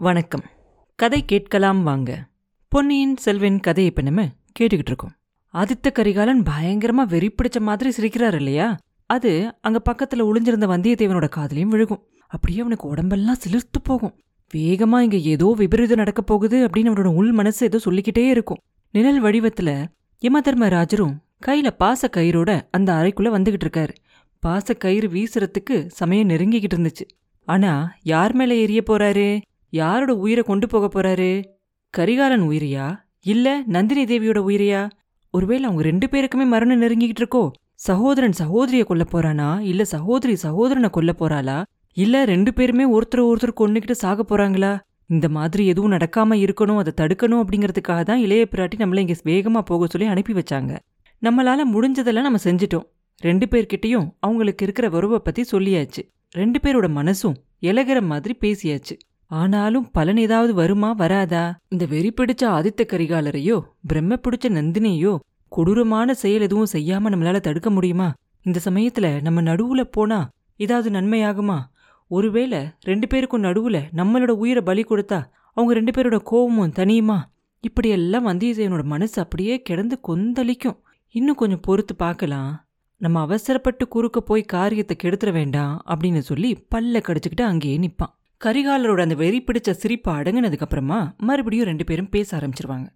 வணக்கம். கதை கேட்கலாம் வாங்க. பொன்னியின் செல்வன் கதையை இப்ப நம்ம கேட்டுக்கிட்டு இருக்கோம். ஆதித்த கரிகாலன் பயங்கரமா வெறி பிடிச்ச மாதிரி சிரிக்கிறார் இல்லையா? அது அங்க பக்கத்துல ஒளிஞ்சிருந்த வந்தியத்தேவனோட காதலையும் விழுகும். அப்படியே அவனுக்கு உடம்பெல்லாம் சிலிர்த்து போகும். வேகமா இங்க ஏதோ விபரீதம் நடக்க போகுது அப்படின்னு அவனோட உள் மனசு ஏதோ சொல்லிக்கிட்டே இருக்கும். நிழல் வடிவத்துல யமதர்மராஜரும் கையில பாச கயிறோட அந்த அறைக்குள்ள வந்துகிட்டு இருக்காரு. பாச கயிறு வீசுறதுக்கு சமயம் நெருங்கிக்கிட்டு இருந்துச்சு. ஆனா யார் மேல எரிய போறாரு? யாரோட உயிரை கொண்டு போக போறாரு? கரிகாலன் உயிரியா? இல்ல நந்தினி தேவியோட உயிரியா? ஒருவேளை அவங்க ரெண்டு பேருக்குமே மரணம் நெருங்கிக்கிட்டு இருக்கோ? சகோதரன் சகோதரிய கொல்ல போறானா? இல்ல சகோதரி சகோதரனை கொல்ல போறாளா? இல்ல ரெண்டு பேருமே ஒருத்தர் ஒருத்தர் கொண்டுகிட்டு சாக போறாங்களா? இந்த மாதிரி எதுவும் நடக்காம இருக்கணும் அதை தடுக்கணும் அப்படிங்கறதுக்காக தான் இளைய பிராட்டி நம்மள இங்க வேகமா போக சொல்லி அனுப்பி வச்சாங்க. நம்மளால முடிஞ்சதெல்லாம் நம்ம செஞ்சிட்டோம். ரெண்டு பேர்கிட்டயும் அவங்களுக்கு இருக்கிற உறவை பத்தி சொல்லியாச்சு. ரெண்டு பேரோட மனசும் இலகிற மாதிரி பேசியாச்சு. ஆனாலும் பலன் ஏதாவது வருமா வராதா? இந்த வெறி பிடிச்ச ஆதித்த கரிகாலரையோ பிரம்ம பிடிச்ச நந்தினியோ கொடூரமான செயல் எதுவும் செய்யாம நம்மளால தடுக்க முடியுமா? இந்த சமயத்துல நம்ம நடுவுல போனா ஏதாவது நன்மையாகுமா? ஒருவேளை ரெண்டு பேருக்கும் நடுவுல நம்மளோட உயிரை பலி கொடுத்தா அவங்க ரெண்டு பேரோட கோவமும் தனியுமா? இப்படியெல்லாம் வந்தியத்தேவனோட மனசு அப்படியே கிடந்து கொந்தளிக்கும். இன்னும் கொஞ்சம் பொறுத்து பார்க்கலாம். நம்ம அவசரப்பட்டு குறுக்க போய் காரியத்தை கெடுத்துட வேண்டாம் அப்படின்னு சொல்லி பல்ல கடிச்சுக்கிட்டு அங்கேயே நிப்பான். கரிகாலரோட அந்த வெறி பிடிச்ச சிரிப்பு அடங்கினதுக்கப்புறமா மறுபடியும் ரெண்டு பேரும் பேச ஆரம்பிச்சிருவாங்க.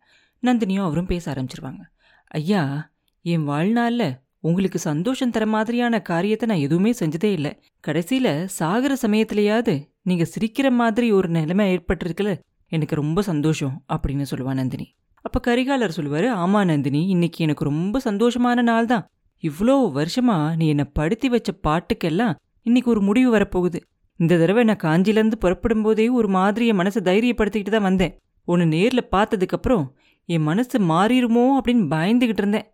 நந்தினியும் அவரும் பேச ஆரம்பிச்சிருவாங்க. ஐயா என் வாழ்நாள்ல உங்களுக்கு சந்தோஷம் தர மாதிரியான காரியத்தை நான் எதுவுமே செஞ்சதே இல்லை. கடைசியில சாகிற சமயத்திலேயாவது நீங்க சிரிக்கிற மாதிரி ஒரு நிலைமை ஏற்பட்டிருக்குல எனக்கு ரொம்ப சந்தோஷம் அப்படின்னு சொல்லுவா நந்தினி. அப்போ கரிகாலர் சொல்லுவாரு ஆமா நந்தினி இன்னைக்கு எனக்கு ரொம்ப சந்தோஷமான நாள் தான் இவ்வளோ வருஷமா நீ என்னை படுத்தி வச்ச பாட்டுக்கெல்லாம் இன்னைக்கு ஒரு முடிவு வரப்போகுது. இந்த தடவை நான் காஞ்சிலேருந்து புறப்படும் போதே ஒரு மாதிரியை மனசை தைரியப்படுத்திக்கிட்டு தான் வந்தேன். உன்னை நேரில் பார்த்ததுக்கப்புறம் என் மனசு மாறிடுமோ அப்படின்னு பயந்துகிட்டு இருந்தேன்.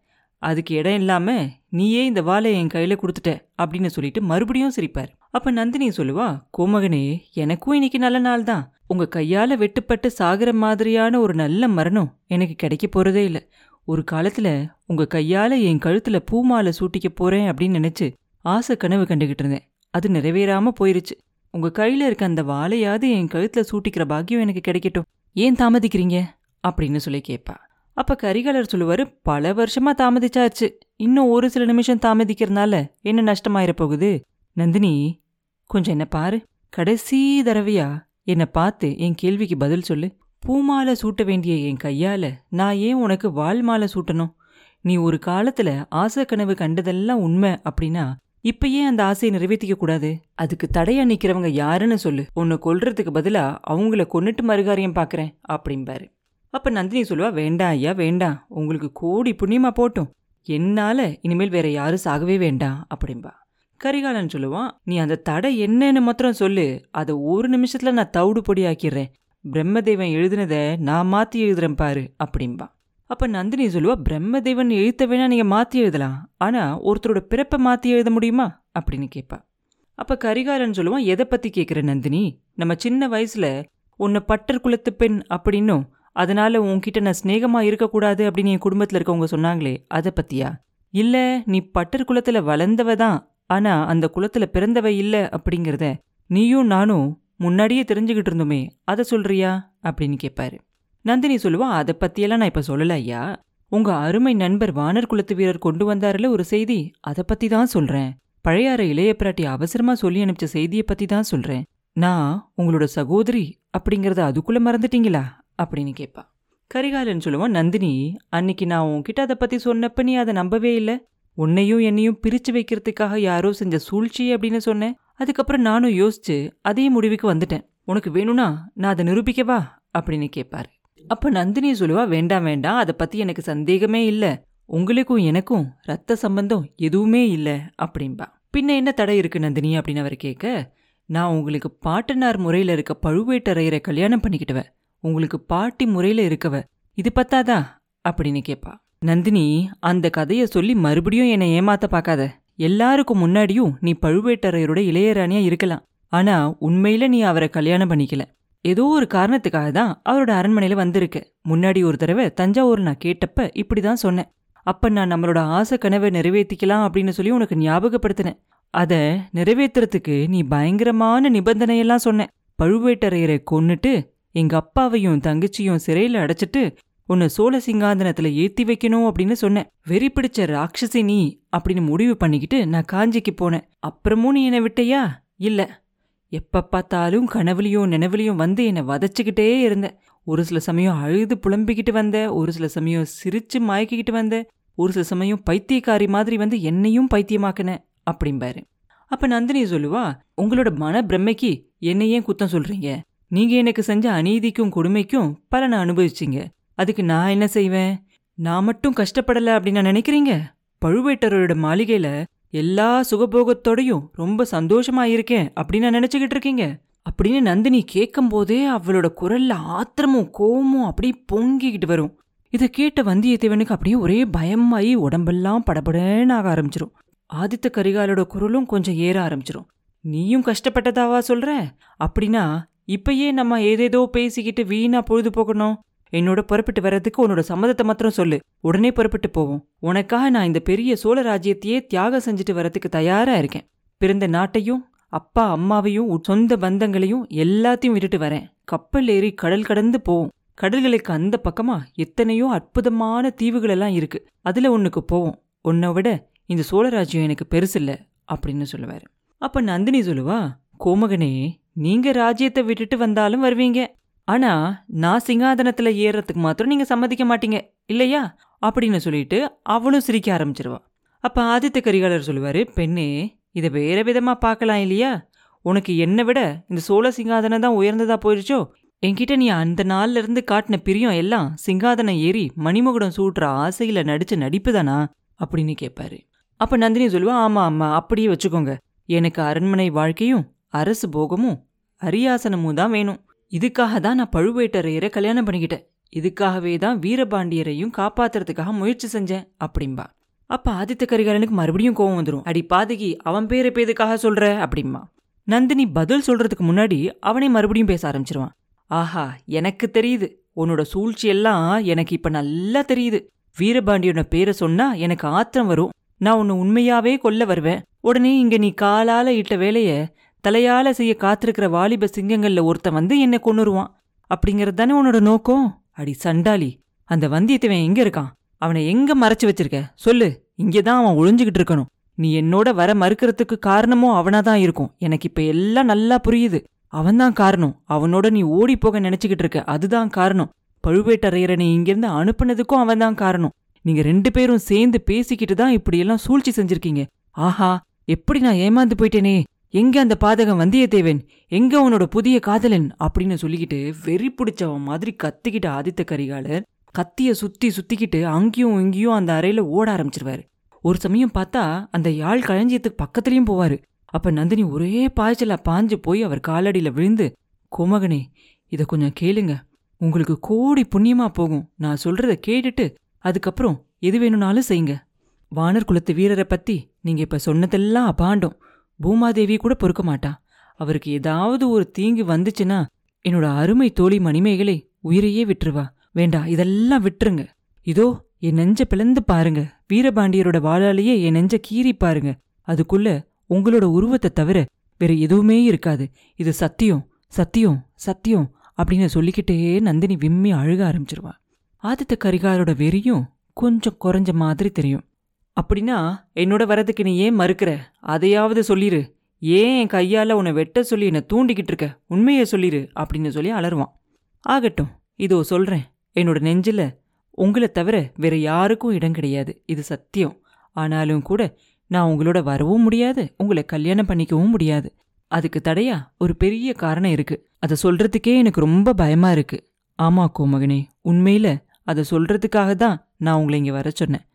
அதுக்கு இடம் இல்லாம நீயே இந்த வாளை என் கையில கொடுத்துட்ட அப்படின்னு சொல்லிட்டு மறுபடியும் சிரிப்பார். அப்ப நந்தினி சொல்லுவா கோமகனே எனக்கும் இன்னைக்கு நல்ல நாள் தான். உங்க கையால வெட்டுப்பட்டு சாகிற மாதிரியான ஒரு நல்ல மரணம் எனக்கு கிடைக்க போறதே இல்ல. ஒரு காலத்துல உங்க கையால என் கழுத்துல பூமாலை சூட்டிக்க போறேன் அப்படின்னு நினைச்சு ஆசை கனவு கண்டுகிட்டு இருந்தேன். அது நிறைவேறாம போயிருச்சு. உங்க கையில இருக்க அந்த வாழையாவது என் கழுத்துல சூட்டிக்கிற பாக்கியம் எனக்கு கிடைக்கட்டும். ஏன் தாமதிக்கிறீங்க? அப்படின்னு சொல்லி கேட்பா அப்ப கரிகாலர் சொல்லுவாரு பல வருஷமா தாமதிச்சாச்சு. இன்னும் ஒரு சில நிமிஷம் தாமதிக்கிறதுனால என்ன நஷ்டமாயிர போகுது? நந்தினி கொஞ்சம் என்ன பாரு. கடைசி தடவையா என்னை பார்த்து என் கேள்விக்கு பதில் சொல்லு. பூமாலை சூட்ட வேண்டிய என் கையால நான் ஏன் உனக்கு வால் மாலை சூட்டணும்? நீ ஒரு காலத்துல ஆசை கனவு கண்டதெல்லாம் உண்மை அப்படின்னா இப்பயே அந்த ஆசையை நிறைவேற்றிக்க கூடாது. அதுக்கு தடையா நிக்கிறவங்க யாருன்னு சொல்லு. உன்னை கொல்றதுக்கு பதிலா அவங்கள கொன்னுட்டு மறுகாரியம் பாக்குறேன் அப்படிம்பாரு. அப்ப நந்தினி சொல்லுவா வேண்டாம் ஐயா வேண்டாம் உங்களுக்கு கோடி புண்ணியமா போட்டும். என்னால இனிமேல் வேற யாரும் சாகவே வேண்டாம் அப்படிம்பா. கரிகாலன் சொல்லுவான் நீ அந்த தடை என்னன்னு மாத்திரம் சொல்லு. அதை ஒரு நிமிஷத்துல நான் தவிடு பொடி ஆக்கிடுறேன் பிரம்மதேவன் எழுதினதை நான் மாத்தி எழுதுறேன் பாரு அப்படிம்பா. அப்ப நந்தினி சொல்லுவா பிரம்மதேவன் எழுத்த வேணா நீங்க மாத்தி எழுதலாம். ஆனா ஒருத்தரோட பிறப்பை மாத்தி எழுத முடியுமா? அப்படின்னு கேட்பா அப்ப கரிகாலன் சொல்லுவான் எதை பத்தி கேட்குற நந்தினி? நம்ம சின்ன வயசுல உன்னை பட்டர் குலத்து பெண் அப்படின்னும் அதனால உன்கிட்ட நான் சிநேகமா இருக்கக்கூடாது அப்படின்னு என் குடும்பத்துல இருக்கவங்க சொன்னாங்களே அதை பத்தியா? இல்ல நீ பட்டர் குலத்துல வளர்ந்தவ தான். ஆனா அந்த குலத்துல பிறந்தவ இல்ல அப்படிங்கிறத நீயும் நானும் முன்னாடியே தெரிஞ்சுக்கிட்டு இருந்தோமே அதை சொல்றியா? அப்படின்னு கேட்பாரு நந்தினி சொல்லுவா அதை பத்தியெல்லாம் நான் இப்ப சொல்லல ஐயா. உங்க அருமை நண்பர் வானர் குலத்து வீரர் கொண்டு வந்தாருல ஒரு செய்தி அதை பத்தி தான் சொல்றேன். பழையாற இளைய பிராட்டி அவசரமா சொல்லி அனுப்பிச்ச செய்தியை பத்தி தான் சொல்றேன். நான் உங்களோட சகோதரி அப்படிங்கறத அதுக்குள்ள மறந்துட்டீங்களா? அப்படின்னு கேட்பா கரிகாலன் சொல்லுவான் நந்தினி அன்னைக்கு நான் உன்கிட்ட அதை பத்தி சொன்னப்ப நீ அதை நம்பவே இல்லை. உன்னையும் என்னையும் பிரிச்சு வைக்கிறதுக்காக யாரோ செஞ்ச சூழ்ச்சி அப்படின்னு சொன்னேன். அதுக்கப்புறம் நானும் யோசிச்சு அதே முடிவுக்கு வந்துட்டேன். உனக்கு வேணும்னா நான் அதை நிரூபிக்கவா? அப்படின்னு கேட்பாரு அப்ப நந்தினி சொல்லுவா வேண்டாம் வேண்டாம் அதை பத்தி எனக்கு சந்தேகமே இல்ல. உங்களுக்கும் எனக்கும் ரத்த சம்பந்தம் எதுவுமே இல்ல அப்படின்பா பின்ன என்ன தடை இருக்கு நந்தினி அப்படின்னு அவர் கேட்க நான் உங்களுக்கு பாட்டனார் முறையில இருக்க பழுவேட்டரையரை கல்யாணம் பண்ணிக்கிட்டுவ உங்களுக்கு பாட்டி முறையில இருக்கவ இது பத்தாதா? அப்படின்னு கேட்பா. நந்தினி அந்த கதையை சொல்லி மறுபடியும் என்னை ஏமாத்த பார்க்காத. எல்லாருக்கும் முன்னாடியும் நீ பழுவேட்டரையரோட இளையராணியா இருக்கலாம். ஆனா உண்மையில நீ அவரை கல்யாணம் பண்ணிக்கல. ஏதோ ஒரு காரணத்துக்காக தான் அவரோட அரண்மனையில வந்திருக்கு முன்னாடி ஒரு தடவை தஞ்சாவூர் நான் கேட்டப்ப இப்படி தான் சொன்னேன். அப்ப நான் நம்மளோட ஆசை கனவை நிறைவேற்றிக்கலாம் அப்படின்னு சொல்லி உனக்கு ஞாபகப்படுத்தினேன். அதை நிறைவேத்துறதுக்கு நீ பயங்கரமான நிபந்தனையெல்லாம் சொன்னேன். பழுவேட்டரையரை கொன்னுட்டு எங்க அப்பாவையும் தங்கச்சியும் சிறையில அடைச்சிட்டு உன்னை சோழ சிங்காதனத்துல ஏற்றி வைக்கணும் அப்படின்னு சொன்னேன். வெறி பிடிச்ச ராட்சசி நீ அப்படின்னு முடிவு பண்ணிக்கிட்டு நான் காஞ்சிக்கு போனேன். அப்புறமும் நீ என்னை விட்டையா? இல்லை. எப்ப பார்த்தாலும் கனவுலையும் நினைவுலையும் வந்து என்னை வதச்சிக்கிட்டே இருந்தேன். ஒரு சில சமயம் அழுது புலம்பிக்கிட்டு வந்த ஒரு சில சமயம் சிரிச்சு மயக்கிக்கிட்டு வந்தேன். ஒரு சில சமயம் பைத்தியக்காரி மாதிரி வந்து என்னையும் பைத்தியமாக்கினேன். அப்படிம்பாரு அப்ப நந்தினி சொல்லுவா உங்களோட மன பிரம்மைக்கு என்னை ஏன் குத்தம் சொல்றீங்க? நீங்க எனக்கு செஞ்ச அநீதிக்கும் கொடுமைக்கும் பலனை அனுபவிச்சீங்க. அதுக்கு நான் என்ன செய்வேன்? நான் மட்டும் கஷ்டப்படல அப்படின்னு நான் நினைக்கிறீங்க? பழுவேட்டரோட மாளிகையில எல்லா சுகபோகத்தோடையும் ரொம்ப சந்தோஷமா இருக்கேன் அப்படின்னு நான் நினைச்சுக்கிட்டு இருக்கீங்க அப்படின்னு நந்தினி கேட்கும் போதே அவளோட குரல்ல ஆத்திரமும் கோவமும் அப்படியே பொங்கிக்கிட்டு வரும். இதை கேட்ட வந்தியத்தேவனுக்கு அப்படியே ஒரே பயமாயி உடம்பெல்லாம் படபடன்னு ஆக ஆரம்பிச்சிரும். ஆதித்த கரிகாலோட குரலும் கொஞ்சம் ஏற ஆரம்பிச்சிரும். நீயும் கஷ்டப்பட்டதாவா சொல்ற? அப்படின்னா இப்பயே நம்ம ஏதேதோ பேசிக்கிட்டு வீணா பொழுது போகணும் என்னோட புறப்பட்டு வர்றதுக்கு உன்னோட சம்மதத்தை மாத்திரம் சொல்லு. உடனே புறப்பட்டு போவோம். உனக்காக நான் இந்த பெரிய சோழ ராஜ்யத்தையே தியாகம் செஞ்சுட்டு வரதுக்கு தயாரா இருக்கேன். பிறந்த நாட்டையும் அப்பா அம்மாவையும் சொந்த பந்தங்களையும் எல்லாத்தையும் விட்டுட்டு வரேன். கப்பல் ஏறி கடல் கடந்து போவோம். கடல்களுக்கு அந்த பக்கமா எத்தனையோ அற்புதமான தீவுகள் எல்லாம் இருக்கு. அதுல ஒண்ணுக்கு போவோம். உன்னை விட இந்த சோழ ராஜ்யம் எனக்கு பெருசில்ல அப்படின்னு சொல்லுவாரு. அப்ப நந்தினி சொல்லுவா கோமகனே நீங்க ராஜ்யத்தை விட்டுட்டு வந்தாலும் வருவீங்க. ஆனா நான் சிங்காதனத்துல ஏறுறதுக்கு மாத்திரம் நீங்க சம்மதிக்க மாட்டீங்க இல்லையா? அப்படின்னு சொல்லிட்டு அவளும் சிரிக்க ஆரம்பிச்சிருவான் அப்ப ஆதித்த கரிகாலர் சொல்லுவாரு பெண்ணே இதை வேற விதமா பார்க்கலாம் இல்லையா? உனக்கு என்னை விட இந்த சோழ சிங்காதனம் தான் உயர்ந்ததா போயிருச்சோ? என்கிட்ட நீ அந்த நாள்ல இருந்து காட்டின பிரியம் எல்லாம் சிங்காதனம் ஏறி மணிமகுடம் சூட்டுற ஆசையில நடிச்ச நடிப்பு தானா? அப்படின்னு கேட்பாரு அப்ப நந்தினி சொல்லுவா ஆமா ஆமா அப்படியே வச்சுக்கோங்க. எனக்கு அரண்மனை வாழ்க்கையும் அரசு போகமும் அரியாசனமும் தான் வேணும். இதுக்காக தான் நான் பழுவேட்டரையரை கல்யாணம் பண்ணிக்கிட்டேன். இதுக்காகவே தான் வீரபாண்டியரையும் காப்பாத்துறதுக்காக முயற்சி செஞ்சேன் அப்படிம்பா. அப்ப ஆதித்த கரிகாலனுக்கு மறுபடியும் கோவம் வந்துடும் அடி பாதகி அவன் பேரை பேதுக்காக சொல்ற? அப்படிம்பா. நந்தினி பதில் சொல்றதுக்கு முன்னாடி அவனே மறுபடியும் பேச ஆரம்பிச்சிருவான். ஆஹா எனக்கு தெரியுது. உன்னோட சூழ்ச்சி எல்லாம் எனக்கு இப்ப நல்லா தெரியுது. வீரபாண்டியோட பேரை சொன்னா எனக்கு ஆத்திரம் வரும். நான் உன்னை உண்மையாவே கொல்ல வருவேன். உடனே இங்க நீ காலால இட்ட வேலைய தலையால செய்ய காத்திருக்கிற வாலிப சிங்கங்கள்ல ஒருத்தன் வந்து என்னை கொண்டுருவான் அப்படிங்கறது தானே உன்னோட நோக்கம்? அடி சண்டாளி அந்த வந்தியத்தவன் எங்க இருக்கான்? அவனை எங்க மறைச்சு வச்சிருக்க? சொல்லு இங்கதான் அவன் ஒளிஞ்சுகிட்டு இருக்கணும். நீ என்னோட வர மறுக்கிறதுக்கு காரணமும் அவனாதான் இருக்கும். எனக்கு இப்ப எல்லாம் நல்லா புரியுது. அவன்தான் காரணம். அவனோட நீ ஓடி போக நினைச்சுக்கிட்டு இருக்க. அதுதான் காரணம். பழுவேட்டரையரை நீ இங்கிருந்து அனுப்புனதுக்கும் அவன்தான் காரணம். நீங்க ரெண்டு பேரும் சேர்ந்து பேசிக்கிட்டு தான் இப்படியெல்லாம் சூழ்ச்சி செஞ்சிருக்கீங்க. ஆஹா எப்படி நான் ஏமாந்து போயிட்டேனே? எங்க அந்த பாதகம் வந்தியத்தேவன்? எங்க உன்னோட புதிய காதலன்? அப்படின்னு சொல்லிக்கிட்டு வெறி பிடிச்சவன் மாதிரி கத்திக்கிட்ட ஆதித்த கரிகாலர் கத்திய சுத்தி சுத்திக்கிட்டு அங்கேயும் இங்கேயும் அந்த அறையில ஓட ஆரம்பிச்சிருவாரு. ஒரு சமயம் பார்த்தா அந்த யாழ் களஞ்சியத்துக்கு பக்கத்துலயும் போவாரு. அப்ப நந்தினி ஒரே பாய்ச்சலா பாஞ்சு போய் அவர் காலடியில விழுந்து கோமகனே இத கொஞ்சம் கேளுங்க. உங்களுக்கு கோடி புண்ணியமா போகும். நான் சொல்றத கேட்டுட்டு அதுக்கப்புறம் எது வேணும்னாலும் செய்யுங்க. வானர் குலத்து வீரரை பத்தி நீங்க இப்ப சொன்னதெல்லாம் அபாண்டம். பூமாதேவி கூட பொறுக்க மாட்டா. அவருக்கு ஏதாவது ஒரு தீங்கு வந்துச்சுன்னா என்னோட அருமை தோழி மணிமேகலை உயிரையே விட்டுருவா. வேண்டா இதெல்லாம் விட்டுருங்க. இதோ என் நெஞ்ச பிளந்து பாருங்க. வீரபாண்டியரோட வாழாலேயே என் நெஞ்ச கீறி பாருங்க. அதுக்குள்ள உங்களோட உருவத்தை தவிர வேற எதுவுமே இருக்காது. இது சத்தியம் சத்தியம் சத்தியம் அப்படின்னு சொல்லிக்கிட்டே நந்தினி விம்மி அழுக ஆரம்பிச்சிருவா. ஆதித்த கரிகாரோட வெறியும் கொஞ்சம் குறைஞ்ச மாதிரி தெரியும். அப்படின்னா என்னோட வரதுக்கு நீ ஏன் மறுக்கிற? அதையாவது சொல்லிடு ஏன் என் கையால் உன்னை வெட்ட சொல்லி என்னை தூண்டிக்கிட்டு இருக்க? உண்மையை சொல்லிடு அப்படின்னு சொல்லி அலறுவான். ஆகட்டும் இதோ சொல்கிறேன் என்னோட நெஞ்சில் உங்களை தவிர வேற யாருக்கும் இடம் கிடையாது. இது சத்தியம். ஆனாலும் கூட நான் உங்களோட வரவும் முடியாது உங்களை கல்யாணம் பண்ணிக்கவும் முடியாது. அதுக்கு தடையா ஒரு பெரிய காரணம் இருக்கு. அதை சொல்றதுக்கே எனக்கு ரொம்ப பயமா இருக்கு. ஆமா கோமகனே. உண்மையில அதை சொல்றதுக்காக தான் நான் உங்களை இங்க வர சொன்னேன்.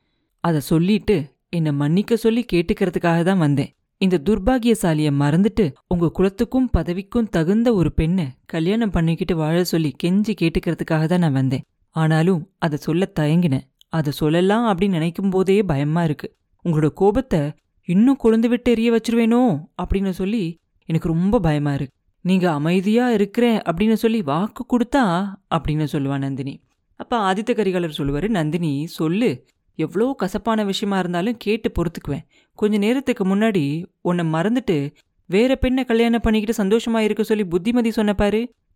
அதை சொல்லிட்டு என்னை மன்னிக்க சொல்லி கேட்டுக்கிறதுக்காக தான் வந்தேன். இந்த துர்பாகியசாலிய மறந்துட்டு உங்க குலத்துக்கும் பதவிக்கும் தகுந்த ஒரு பெண்ணை கல்யாணம் பண்ணிக்கிட்டு வாழ சொல்லி கெஞ்சி கேட்டுக்கிறதுக்காக தான் நான் வந்தேன். ஆனாலும் அதை சொல்ல தயங்கினேன். அதை சொல்லலாம் அப்படின்னு நினைக்கும் போதே பயமா இருக்கு. உங்களோட கோபத்தை இன்னும் கொழுந்து விட்டு எரிய வச்சிருவேனோ அப்படின்னு சொல்லி எனக்கு ரொம்ப பயமா இருக்கு. நீங்க அமைதியா இருக்கிறேன் அப்படின்னு சொல்லி வாக்கு கொடுத்தா அப்படின்னு சொல்லுவா நந்தினி. அப்ப ஆதித்த கரிகாலர் சொல்லுவாரு நந்தினி சொல்லு. எவ்வளோ கசப்பான விஷயமா இருந்தாலும் கேட்டு பொறுத்துக்குவேன். கொஞ்ச நேரத்துக்கு முன்னாடி உன்னை மறந்துட்டு வேற பெண்ணை கல்யாணம் பண்ணிக்கிட்டு சந்தோஷமா இருக்க சொல்லி புத்திமதி சொன்ன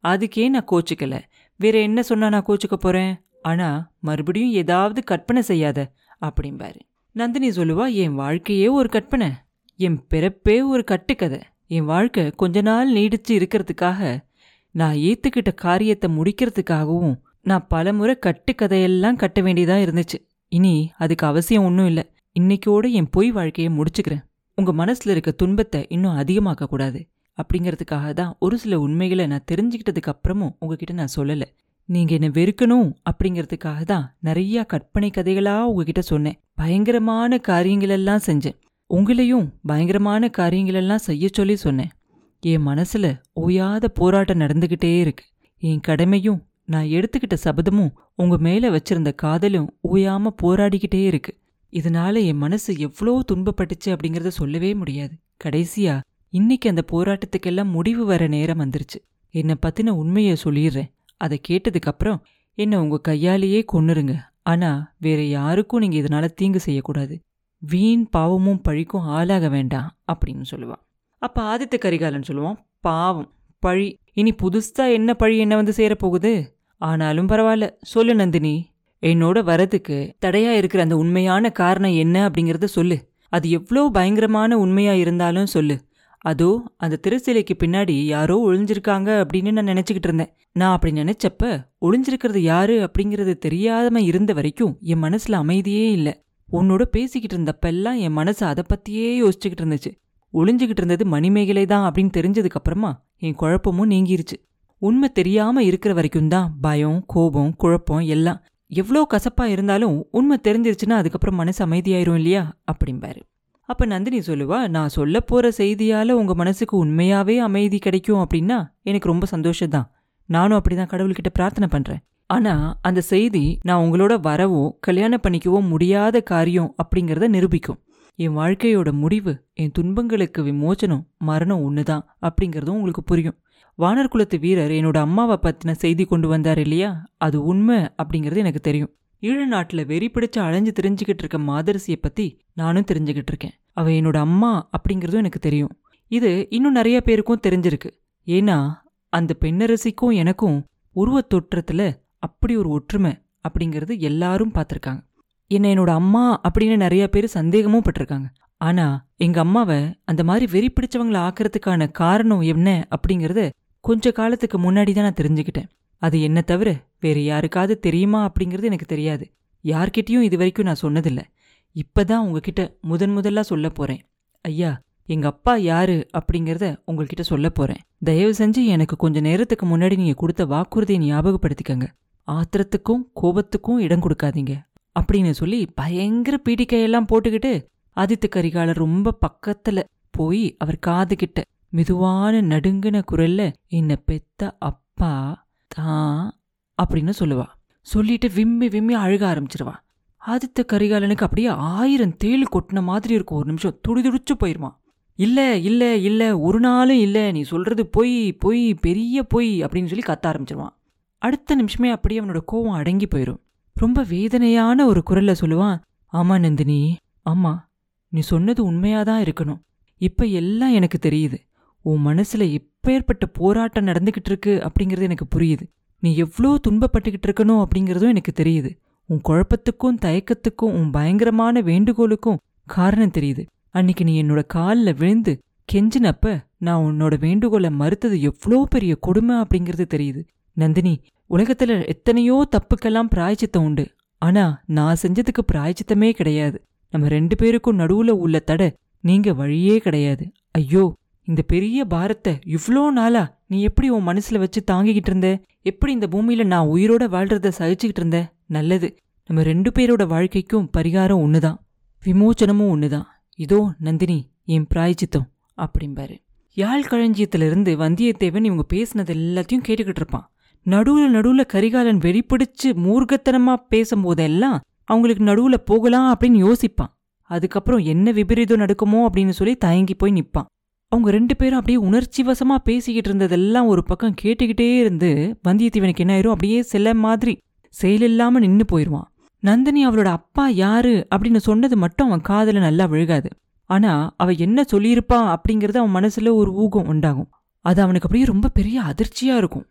அதுக்கே நான் கோச்சிக்கல. வேற என்ன சொன்னா நான் கோச்சிக்க போறேன்? ஆனா மறுபடியும் ஏதாவது கற்பனை செய்யாத அப்படிம்பாரு. நந்தினி சொல்லுவா என் வாழ்க்கையே ஒரு கற்பனை. என் பிறப்பே ஒரு கட்டுக்கதை. என் வாழ்க்கை கொஞ்ச நாள் நீடிச்சு இருக்கிறதுக்காக நான் ஏத்துக்கிட்ட காரியத்தை முடிக்கிறதுக்காகவும் நான் பலமுறை கட்டுக்கதையெல்லாம் கட்ட வேண்டியதா இருந்துச்சு. இனி அதுக்கு அவசியம் ஒன்றும் இல்லை. இன்னைக்கோட என் பொய் வாழ்க்கையை முடிச்சுக்கிறேன். உங்க மனசில் இருக்க துன்பத்தை இன்னும் அதிகமாக்க கூடாது. அப்படிங்கிறதுக்காக தான் ஒரு சில உண்மைகளை நான் தெரிஞ்சுக்கிட்டதுக்கு அப்புறமும் உங்ககிட்ட நான் சொல்லல. நீங்க என்னை வெறுக்கணும் அப்படிங்கிறதுக்காக தான் நிறையா கற்பனை கதைகளா உங்ககிட்ட சொன்னேன். பயங்கரமான காரியங்களெல்லாம் செஞ்சேன். உங்களையும் பயங்கரமான காரியங்களெல்லாம் செய்ய சொல்லி சொன்னேன். என் மனசுல ஓயாத போராட்டம் நடந்துகிட்டே இருக்கு. என் கடமையும் நான் எடுத்துக்கிட்ட சபதமும் உங்க மேல வச்சிருந்த காதலும் ஓயாம போராடிக்கிட்டே இருக்கு. இதனால என் மனசு எவ்வளோ துன்பப்பட்டுச்சு அப்படிங்கறத சொல்லவே முடியாது. கடைசியா இன்னைக்கு அந்த போராட்டத்துக்கெல்லாம் முடிவு வர நேரம் வந்துருச்சு. என்னை பத்தின உண்மையை சொல்லிடுறேன். அதை கேட்டதுக்கு அப்புறம் என்ன உங்க கையாலேயே கொன்னுருங்க. ஆனா வேற யாருக்கும் நீங்க இதனால தீங்கு செய்யக்கூடாது. வீண் பாவமும் பழிக்கும் ஆளாக வேண்டாம் அப்படின்னு சொல்லுவான். அப்ப ஆதித்த கரிகாலன் சொல்லுவான் பாவம் பழி. இனி புதுசா என்ன பழி என்ன வந்து சேரப்போகுது? ஆனாலும் பரவாயில்ல. சொல்லு நந்தினி. என்னோட வரதுக்கு தடையா இருக்கிற அந்த உண்மையான காரணம் என்ன அப்படிங்கறத சொல்லு. அது எவ்வளோ பயங்கரமான உண்மையா இருந்தாலும் சொல்லு. அதோ அந்த திருச்சிலைக்கு பின்னாடி யாரோ ஒளிஞ்சிருக்காங்க அப்படின்னு நான் நினச்சிக்கிட்டு இருந்தேன். நான் அப்படி நினைச்சப்ப ஒளிஞ்சிருக்கிறது யாரு அப்படிங்கறது தெரியாம இருந்த வரைக்கும் என் மனசுல அமைதியே இல்லை. உன்னோட பேசிக்கிட்டு இருந்தப்பெல்லாம் என் மனசு அதை பத்தியே யோசிச்சுக்கிட்டு இருந்துச்சு. ஒளிஞ்சுக்கிட்டு இருந்தது மணிமேகலை தான் அப்படின்னு தெரிஞ்சதுக்கு அப்புறமா என் குழப்பமும் நீங்கிருச்சு. உண்மை தெரியாம இருக்கிற வரைக்கும் தான் பயம் கோபம் குழப்பம் எல்லாம் எவ்வளோ கசப்பா இருந்தாலும் உண்மை தெரிஞ்சிருச்சுன்னா அதுக்கப்புறம் மனசு அமைதியாயிரும் இல்லையா? அப்படிம்பாரு. அப்ப நந்தினி சொல்லுவா நான் சொல்ல போற செய்தியால உங்க மனசுக்கு உண்மையாவே அமைதி கிடைக்கும் அப்படின்னா எனக்கு ரொம்ப சந்தோஷம்தான். நானும் அப்படிதான் கடவுள்கிட்ட பிரார்த்தனை பண்றேன். ஆனா அந்த செய்தி நான் உங்களோட வரவோ கல்யாணம் பண்ணிக்கவோ முடியாத காரியம் அப்படிங்கிறத நிரூபிக்கும். என் வாழ்க்கையோட முடிவு என் துன்பங்களுக்கு விமோச்சனம் மரணம் ஒன்று தான் அப்படிங்கிறதும் உங்களுக்கு புரியும். வானர் குலத்து வீரர் என்னோட அம்மாவை பத்தின செய்தி கொண்டு வந்தார் இல்லையா? அது உண்மை அப்படிங்கிறது எனக்கு தெரியும். ஈழ நாட்டுல வெறி பிடிச்சு அலைஞ்சு தெரிஞ்சுக்கிட்டு இருக்க மாதரசியை பத்தி நானும் தெரிஞ்சுக்கிட்டு இருக்கேன். அவ என்னோட அம்மா அப்படிங்கறதும் எனக்கு தெரியும். இது இன்னும் நிறைய பேருக்கும் தெரிஞ்சிருக்கு. ஏன்னா அந்த பெண்ணரசிக்கும் எனக்கும் உருவத் தோற்றத்துல அப்படி ஒரு ஒற்றுமை அப்படிங்கறது எல்லாரும் பார்த்திருக்காங்க. என்னை என்னோட அம்மா அப்படின்னு நிறைய பேர் சந்தேகமும் பட்டிருக்காங்க. ஆனா எங்க அம்மாவை அந்த மாதிரி வெறி பிடிச்சவங்களை ஆக்கிறதுக்கான காரணம் என்ன அப்படிங்கறத கொஞ்ச காலத்துக்கு முன்னாடி தான் நான் தெரிஞ்சுக்கிட்டேன். அது என்ன தவிர வேற யாருக்காவது தெரியுமா அப்படிங்கிறது எனக்கு தெரியாது. யார்கிட்டயும் இது வரைக்கும் நான் சொன்னதில்ல. இப்பதான் உங்ககிட்ட முதன் முதல்ல சொல்ல போறேன். ஐயா எங்க அப்பா யாரு அப்படிங்கறத உங்ககிட்ட சொல்ல போறேன். தயவு செஞ்சு எனக்கு கொஞ்ச நேரத்துக்கு முன்னாடி நீங்க கொடுத்த வாக்குறுதியை ஞாபகப்படுத்திக்கங்க. ஆத்திரத்துக்கும் கோபத்துக்கும் இடம் கொடுக்காதீங்க. அப்படின்னு சொல்லி பயங்கர பீடிக்கையெல்லாம் போட்டுக்கிட்டு ஆதித்த கரிகாலர் ரொம்ப பக்கத்துல போய் அவர் காது கிட்ட மெதுவான நடுங்கின குரல்ல என்ன பெத்த அப்பா தான் அப்படின்னு சொல்லுவா. சொல்லிட்டு விம்மி விம்மி அழுக ஆரம்பிச்சிருவா. ஆதித்த கரிகாலனுக்கு அப்படியே ஆயிரம் தேள் கொட்டின மாதிரி இருக்கும். ஒரு நிமிஷம் துடிதுடிச்சு போயிருமா. இல்ல இல்ல இல்ல ஒரு நாளும் இல்ல. நீ சொல்றது பொய் பொய் பெரிய பொய் அப்படின்னு சொல்லி கத்த ஆரம்பிச்சிருவான் அடுத்த நிமிஷமே அப்படியே அவனோட கோவம் அடங்கி போயிடும் ரொம்ப வேதனையான ஒரு குரல்ல சொல்லுவான் ஆமா நந்தினி ஆமா நீ சொன்னது உண்மையாதான் இருக்கணும். இப்ப எல்லாம் எனக்கு தெரியுது. உன் மனசுல எப்பேற்பட்ட போராட்டம் நடந்துகிட்டு இருக்கு அப்படிங்கிறது எனக்கு புரியுது. நீ எவ்வளோ துன்பப்பட்டுக்கிட்டு இருக்கணும் அப்படிங்கிறதும் எனக்கு தெரியுது. உன் குழப்பத்துக்கும் தயக்கத்துக்கும் உன் பயங்கரமான வேண்டுகோளுக்கும் காரணம் தெரியுது. அன்னைக்கு நீ என்னோட காலில் விழுந்து கெஞ்சினப்ப நான் உன்னோட வேண்டுகோளை மறுத்தது எவ்வளோ பெரிய கொடுமை அப்படிங்கிறது தெரியுது. நந்தினி உலகத்துல எத்தனையோ தப்புக்கெல்லாம் பிராய்ச்சித்தம் உண்டு. ஆனா நான் செஞ்சதுக்கு பிராய்ச்சித்தமே கிடையாது. நம்ம ரெண்டு பேருக்கும் நடுவுல உள்ள தடை நீங்க வழியே கிடையாது. ஐயோ இந்த பெரிய பாரத்தை இவ்ளோ நாளா நீ எப்படி உன் மனசுல வச்சு தாங்கிக்கிட்டு இருந்த? எப்படி இந்த பூமியில நான் உயிரோட வாழ்றத சகிச்சுக்கிட்டு இருந்த? நல்லது. நம்ம ரெண்டு பேரோட வாழ்க்கைக்கும் பரிகாரம் ஒண்ணுதான். விமோச்சனமும் ஒண்ணுதான். இதோ நந்தினி என் பிராய்ச்சித்தம் அப்படிம்பாரு. யாழ் களஞ்சியத்திலிருந்து வந்தியத்தேவன் இவங்க பேசினது எல்லாத்தையும் கேட்டுக்கிட்டு இருப்பான். நடுவுல நடுவுல கரிகாலன் வெறிப்பிடிச்சு மூர்க்கத்தனமா பேசும்போதெல்லாம் அவங்களுக்கு நடுவுல போகலாம் அப்படின்னு யோசிப்பான். அதுக்கப்புறம் என்ன விபரீதம் நடக்குமோ அப்படின்னு சொல்லி தயங்கி போய் நிப்பான். அவங்க ரெண்டு பேரும் அப்படியே உணர்ச்சி வசமா பேசிக்கிட்டு இருந்ததெல்லாம் ஒரு பக்கம் கேட்டுக்கிட்டே இருந்து வந்தியத்தேவனுக்கு என்ன ஆயிரும்? அப்படியே சில மாதிரி செயலில்லாம நின்னு போயிருவான். நந்தினி அவளோட அப்பா யாரு அப்படின்னு சொன்னது மட்டும் அவன் காதுல நல்லா விழுகாது. ஆனா அவ என்ன சொல்லியிருப்பா அப்படிங்கறது அவன் மனசுல ஒரு ஊகம் உண்டாகும். அது அவனுக்கு அப்படியே ரொம்ப பெரிய அதிர்ச்சியா இருக்கும்.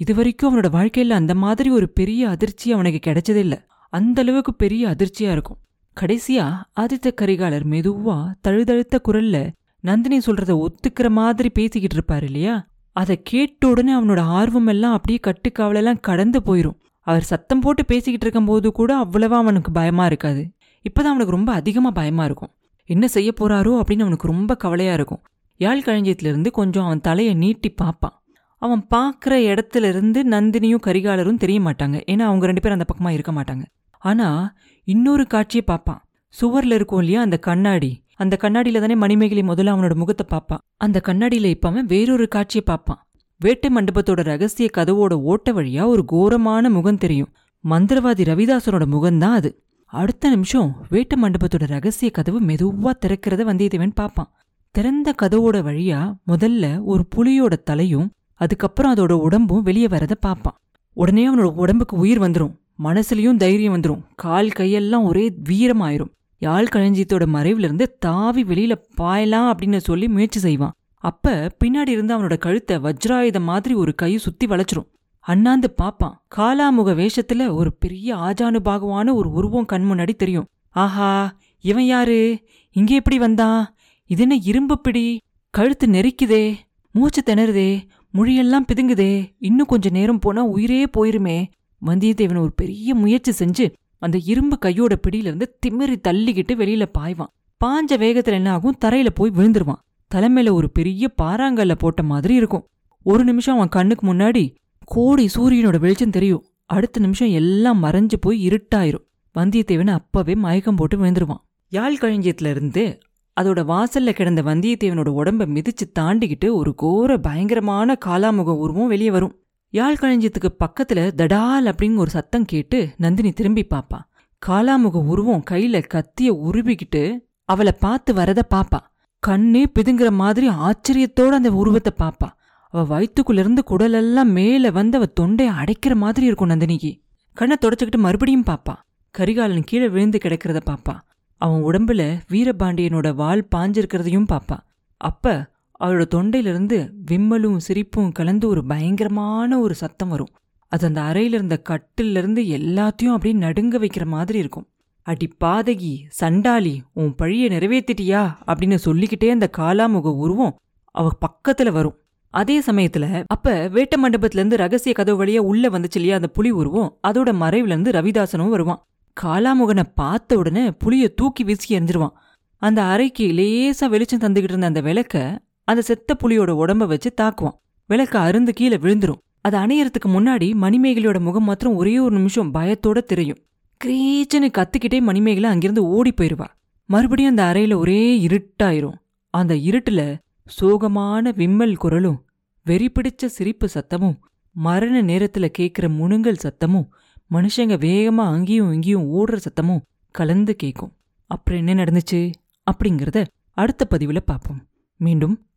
இது வரைக்கும் அவனோட வாழ்க்கையில அந்த மாதிரி ஒரு பெரிய அதிர்ச்சி அவனுக்கு கிடைச்சதே இல்ல. அந்த அளவுக்கு பெரிய அதிர்ச்சியா இருக்கும். கடைசியா ஆதித்த கரிகாலர் மெதுவா தழுதழுத்த குரல்ல நந்தினி சொல்றத ஒத்துக்கிற மாதிரி பேசிக்கிட்டு இருப்பாரு இல்லையா? அதை கேட்ட உடனே அவனோட ஆர்வம் எல்லாம் அப்படியே கட்டுக்காவலெல்லாம் கடந்து போயிரும். அவர் சத்தம் போட்டு பேசிக்கிட்டு இருக்கும்போது கூட அவ்வளவா அவனுக்கு பயமா இருக்காது. இப்பதான் அவனுக்கு ரொம்ப அதிகமா பயமா இருக்கும். என்ன செய்ய போறாரோ அப்படின்னு அவனுக்கு ரொம்ப கவலையா இருக்கும். யாழ் களஞ்சியத்திலிருந்து கொஞ்சம் அவன் தலையை நீட்டி பார்ப்பான். அவன் பார்க்குற இடத்துல இருந்து நந்தினியும் கரிகாலரும் தெரிய மாட்டாங்க. ஏன்னா அவங்க ரெண்டு பேரும் அந்த பக்கமா இருக்க மாட்டாங்க. ஆனா இன்னொரு காட்சியை பார்ப்பான். சுவர்ல இருக்கும் இல்லையா அந்த கண்ணாடி. அந்த கண்ணாடியில தானே மணிமேகலை முதல்ல அவனோட முகத்தை பார்ப்பான். அந்த கண்ணாடியில இப்ப அவன் வேறொரு காட்சியை பார்ப்பான். வேட்டை மண்டபத்தோட ரகசிய கதவோட ஓட்ட வழியா ஒரு கோரமான முகம் தெரியும். மந்திரவாதி ரவிதாசனோட முகம்தான் அது. அடுத்த நிமிஷம் வேட்டை மண்டபத்தோட ரகசிய கதவு மெதுவா திறக்கிறத வந்தியத்தேவன் பார்ப்பான். திறந்த கதவோட வழியா முதல்ல ஒரு புலியோட தலையும் அதுக்கப்புறம் அதோட உடம்பும் வெளியே வரத பார்ப்பான். உடனே அவனோட உடம்புக்கு உயிர் வந்துடும் மனசுலயும் தைரியம் வந்துடும் கால் கையெல்லாம் ஒரே வீரமாயிரும். யாழ் களஞ்சியத்தோட மறைவுல இருந்து தாவி வெளியில பாயலாம் அப்படின்னு சொல்லி முயற்சி செய்வான். அப்ப பின்னாடி இருந்து அவனோட கழுத்தை வஜ்ராயுதம் மாதிரி ஒரு கையை சுத்தி வளைச்சிரும். அண்ணாந்து பாப்பான். காலாமுக வேஷத்துல ஒரு பெரிய ஆஜானுபாகுவான ஒரு உருவம் கண் முன்னாடி தெரியும். ஆஹா இவன் யாரு? இங்க எப்படி வந்தான்? இது என்ன இரும்பு பிடி? கழுத்து நெரிக்குதே மூச்சு திணறுதே மொழியெல்லாம் பிதுங்குதே இன்னும் கொஞ்ச நேரம் போனா உயிரே போயிருமே. வந்தியத்தேவன் ஒரு பெரிய முயற்சி செஞ்சு அந்த இரும்பு கையோட பிடியிலிருந்து திமிரி தள்ளிக்கிட்டு வெளியில பாய்வான். பாஞ்ச வேகத்துல என்ன ஆகும்? தரையில போய் விழுந்துருவான். தலைமையில ஒரு பெரிய பாறாங்கல்ல போட்ட மாதிரி இருக்கும். ஒரு நிமிஷம் அவன் கண்ணுக்கு முன்னாடி கோடி சூரியனோட வெளிச்சம் தெரியும். அடுத்த நிமிஷம் எல்லாம் மறைஞ்சு போய் இருட்டாயிரும். வந்தியத்தேவன் அப்பவே மயக்கம் போட்டு விழுந்துருவான். யாழ் கழிஞ்சியத்துல இருந்து அதோட வாசல்ல கிடந்த வந்தியத்தேவனோட உடம்ப மிதிச்சு தாண்டிக்கிட்டு ஒரு கோர பயங்கரமான காலாமுக உருவம் வெளியே வரும். யாழ் களஞ்சியத்துக்கு பக்கத்துல தடால் அப்படின்னு ஒரு சத்தம் கேட்டு நந்தினி திரும்பி பாப்பா. காலாமுக உருவம் கையில கத்திய உருவிக்கிட்டு அவளை பார்த்து வரத பாப்பா. கண்ணே பிதுங்குற மாதிரி ஆச்சரியத்தோட அந்த உருவத்தை பாப்பா. அவ வயிற்றுக்குள்ள இருந்து குடலெல்லாம் மேல வந்து அவ தொண்டையை அடைக்கிற மாதிரி இருக்கும் நந்தினிக்கு. கண்ணை தொடச்சுக்கிட்டு மறுபடியும் பாப்பா. கரிகாலன் கீழே விழுந்து கிடக்கிறத பாப்பா. அவன் உடம்புல வீரபாண்டியனோட வால் பாஞ்சிருக்கிறதையும் பாப்பா. அப்ப அவரோட தொண்டையிலிருந்து விம்மலும் சிரிப்பும் கலந்து ஒரு பயங்கரமான ஒரு சத்தம் வரும். அது அந்த அறையில இருந்த கட்டிலிருந்து எல்லாத்தையும் அப்படியே நடுங்க வைக்கிற மாதிரி இருக்கும். அடி பாதகி சண்டாளி உன் பழிய நிறைவேத்திட்டியா? அப்படின்னு சொல்லிக்கிட்டே அந்த காலாமுக உருவம் அவ பக்கத்துல வரும். அதே சமயத்துல அப்ப வேட்ட மண்டபத்துல இருந்து ரகசிய கதவு வழியா உள்ள வந்துச்சு இல்லையா அந்த புலி உருவம்? அதோட மறைவுல இருந்து ரவிதாசனும் வருவான். காலாமுகனை பார்த்த உடனே புலிய தூக்கி வீசி எறிஞ்சிருவான். அந்த அறைக்கு லேசா வெளிச்சம் தந்துகிட்டு இருந்த அந்த விளக்க அந்த செத்த புலியோட உடம்ப வச்சு தாக்குவான். விளக்கு அருந்து கீழே விழுந்துரும். அது அணையறதுக்கு முன்னாடி மணிமேகலையோட முகம் மாத்திரம் ஒரே ஒரு நிமிஷம் பயத்தோட தெரியும். கிரீச்சனு கத்துக்கிட்டே மணிமேகலை அங்கிருந்து ஓடி போயிருவா. மறுபடியும் அந்த அறையில ஒரே இருட்டாயிரும். அந்த இருட்டுல சோகமான விம்மல் குரலும் வெறி பிடிச்ச சிரிப்பு சத்தமும் மரண நேரத்துல கேக்குற முணுங்கல் சத்தமும் மனுஷங்க வேகமா அங்கேயும் இங்கேயும் ஓடுற சத்தமும் கலந்து கேட்கும் அப்புறம் என்ன நடந்துச்சு? அப்படிங்கறத அடுத்த பதிவுல பார்ப்போம் மீண்டும்